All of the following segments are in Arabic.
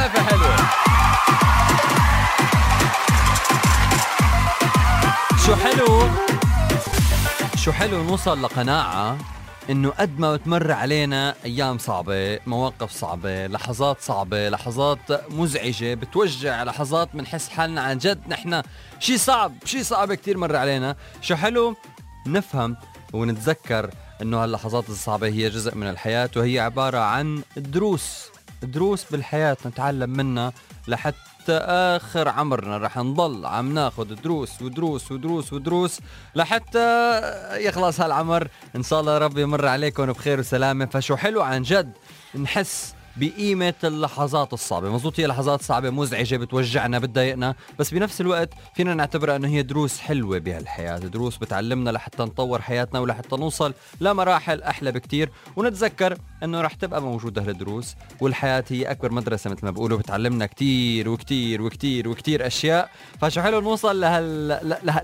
حلوة. شو حلو؟ شو حلو نوصل لقناعة إنه قد ما بتمر علينا أيام صعبة، مواقف صعبة، لحظات صعبة، لحظات مزعجة، بتوجع لحظات بنحس حالنا عن جد نحن شيء صعب، شيء صعب كثير مر علينا، شو حلو؟ نفهم ونتذكر إنه هاللحظات الصعبة هي جزء من الحياة وهي عبارة عن دروس. دروس بالحياة نتعلم منها لحتى آخر عمرنا رح نضل عم ناخذ دروس ودروس ودروس ودروس لحتى يخلص هالعمر. إن شاء الله ربي يمر عليكم بخير وسلامة. فشو حلو عن جد نحس بقيمة اللحظات الصعبة. مزبوط هي لحظات صعبة مزعجة بتوجعنا بتضايقنا. بس بنفس الوقت فينا نعتبرها إنه هي دروس حلوة بهالحياة. دروس بتعلمنا لحتى نطور حياتنا ولحتى نوصل لمراحل أحلى بكتير. ونتذكر إنه رح تبقى موجودة هالدروس والحياة هي أكبر مدرسة مثل ما بقولوا بتعلمنا كتير وكتير وكتير وكتير أشياء. فشو حلو نوصل لهال...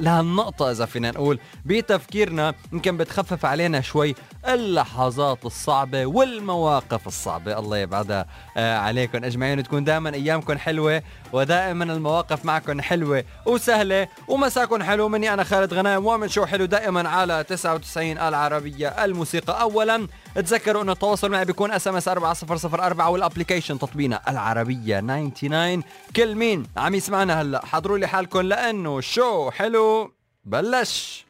لهالنقطة إذا فينا نقول بتفكيرنا. يمكن بتخفف علينا شوي اللحظات الصعبة والمواقف الصعبة. الله يبعد هذا آه، عليكم أجمعين تكون دائما أيامكم حلوة ودائما المواقف معكم حلوة وسهلة. ومساكم حلو مني أنا خالد غنايم ومن شو حلو دائما على 99 العربيه الموسيقى. اولا تذكروا إنه التواصل معي بيكون SMS 4004 وال application تطبيقنا العربية 99 كل مين عم يسمعنا هلأ؟ حضروا لي حالكم لأنه شو حلو. بلش.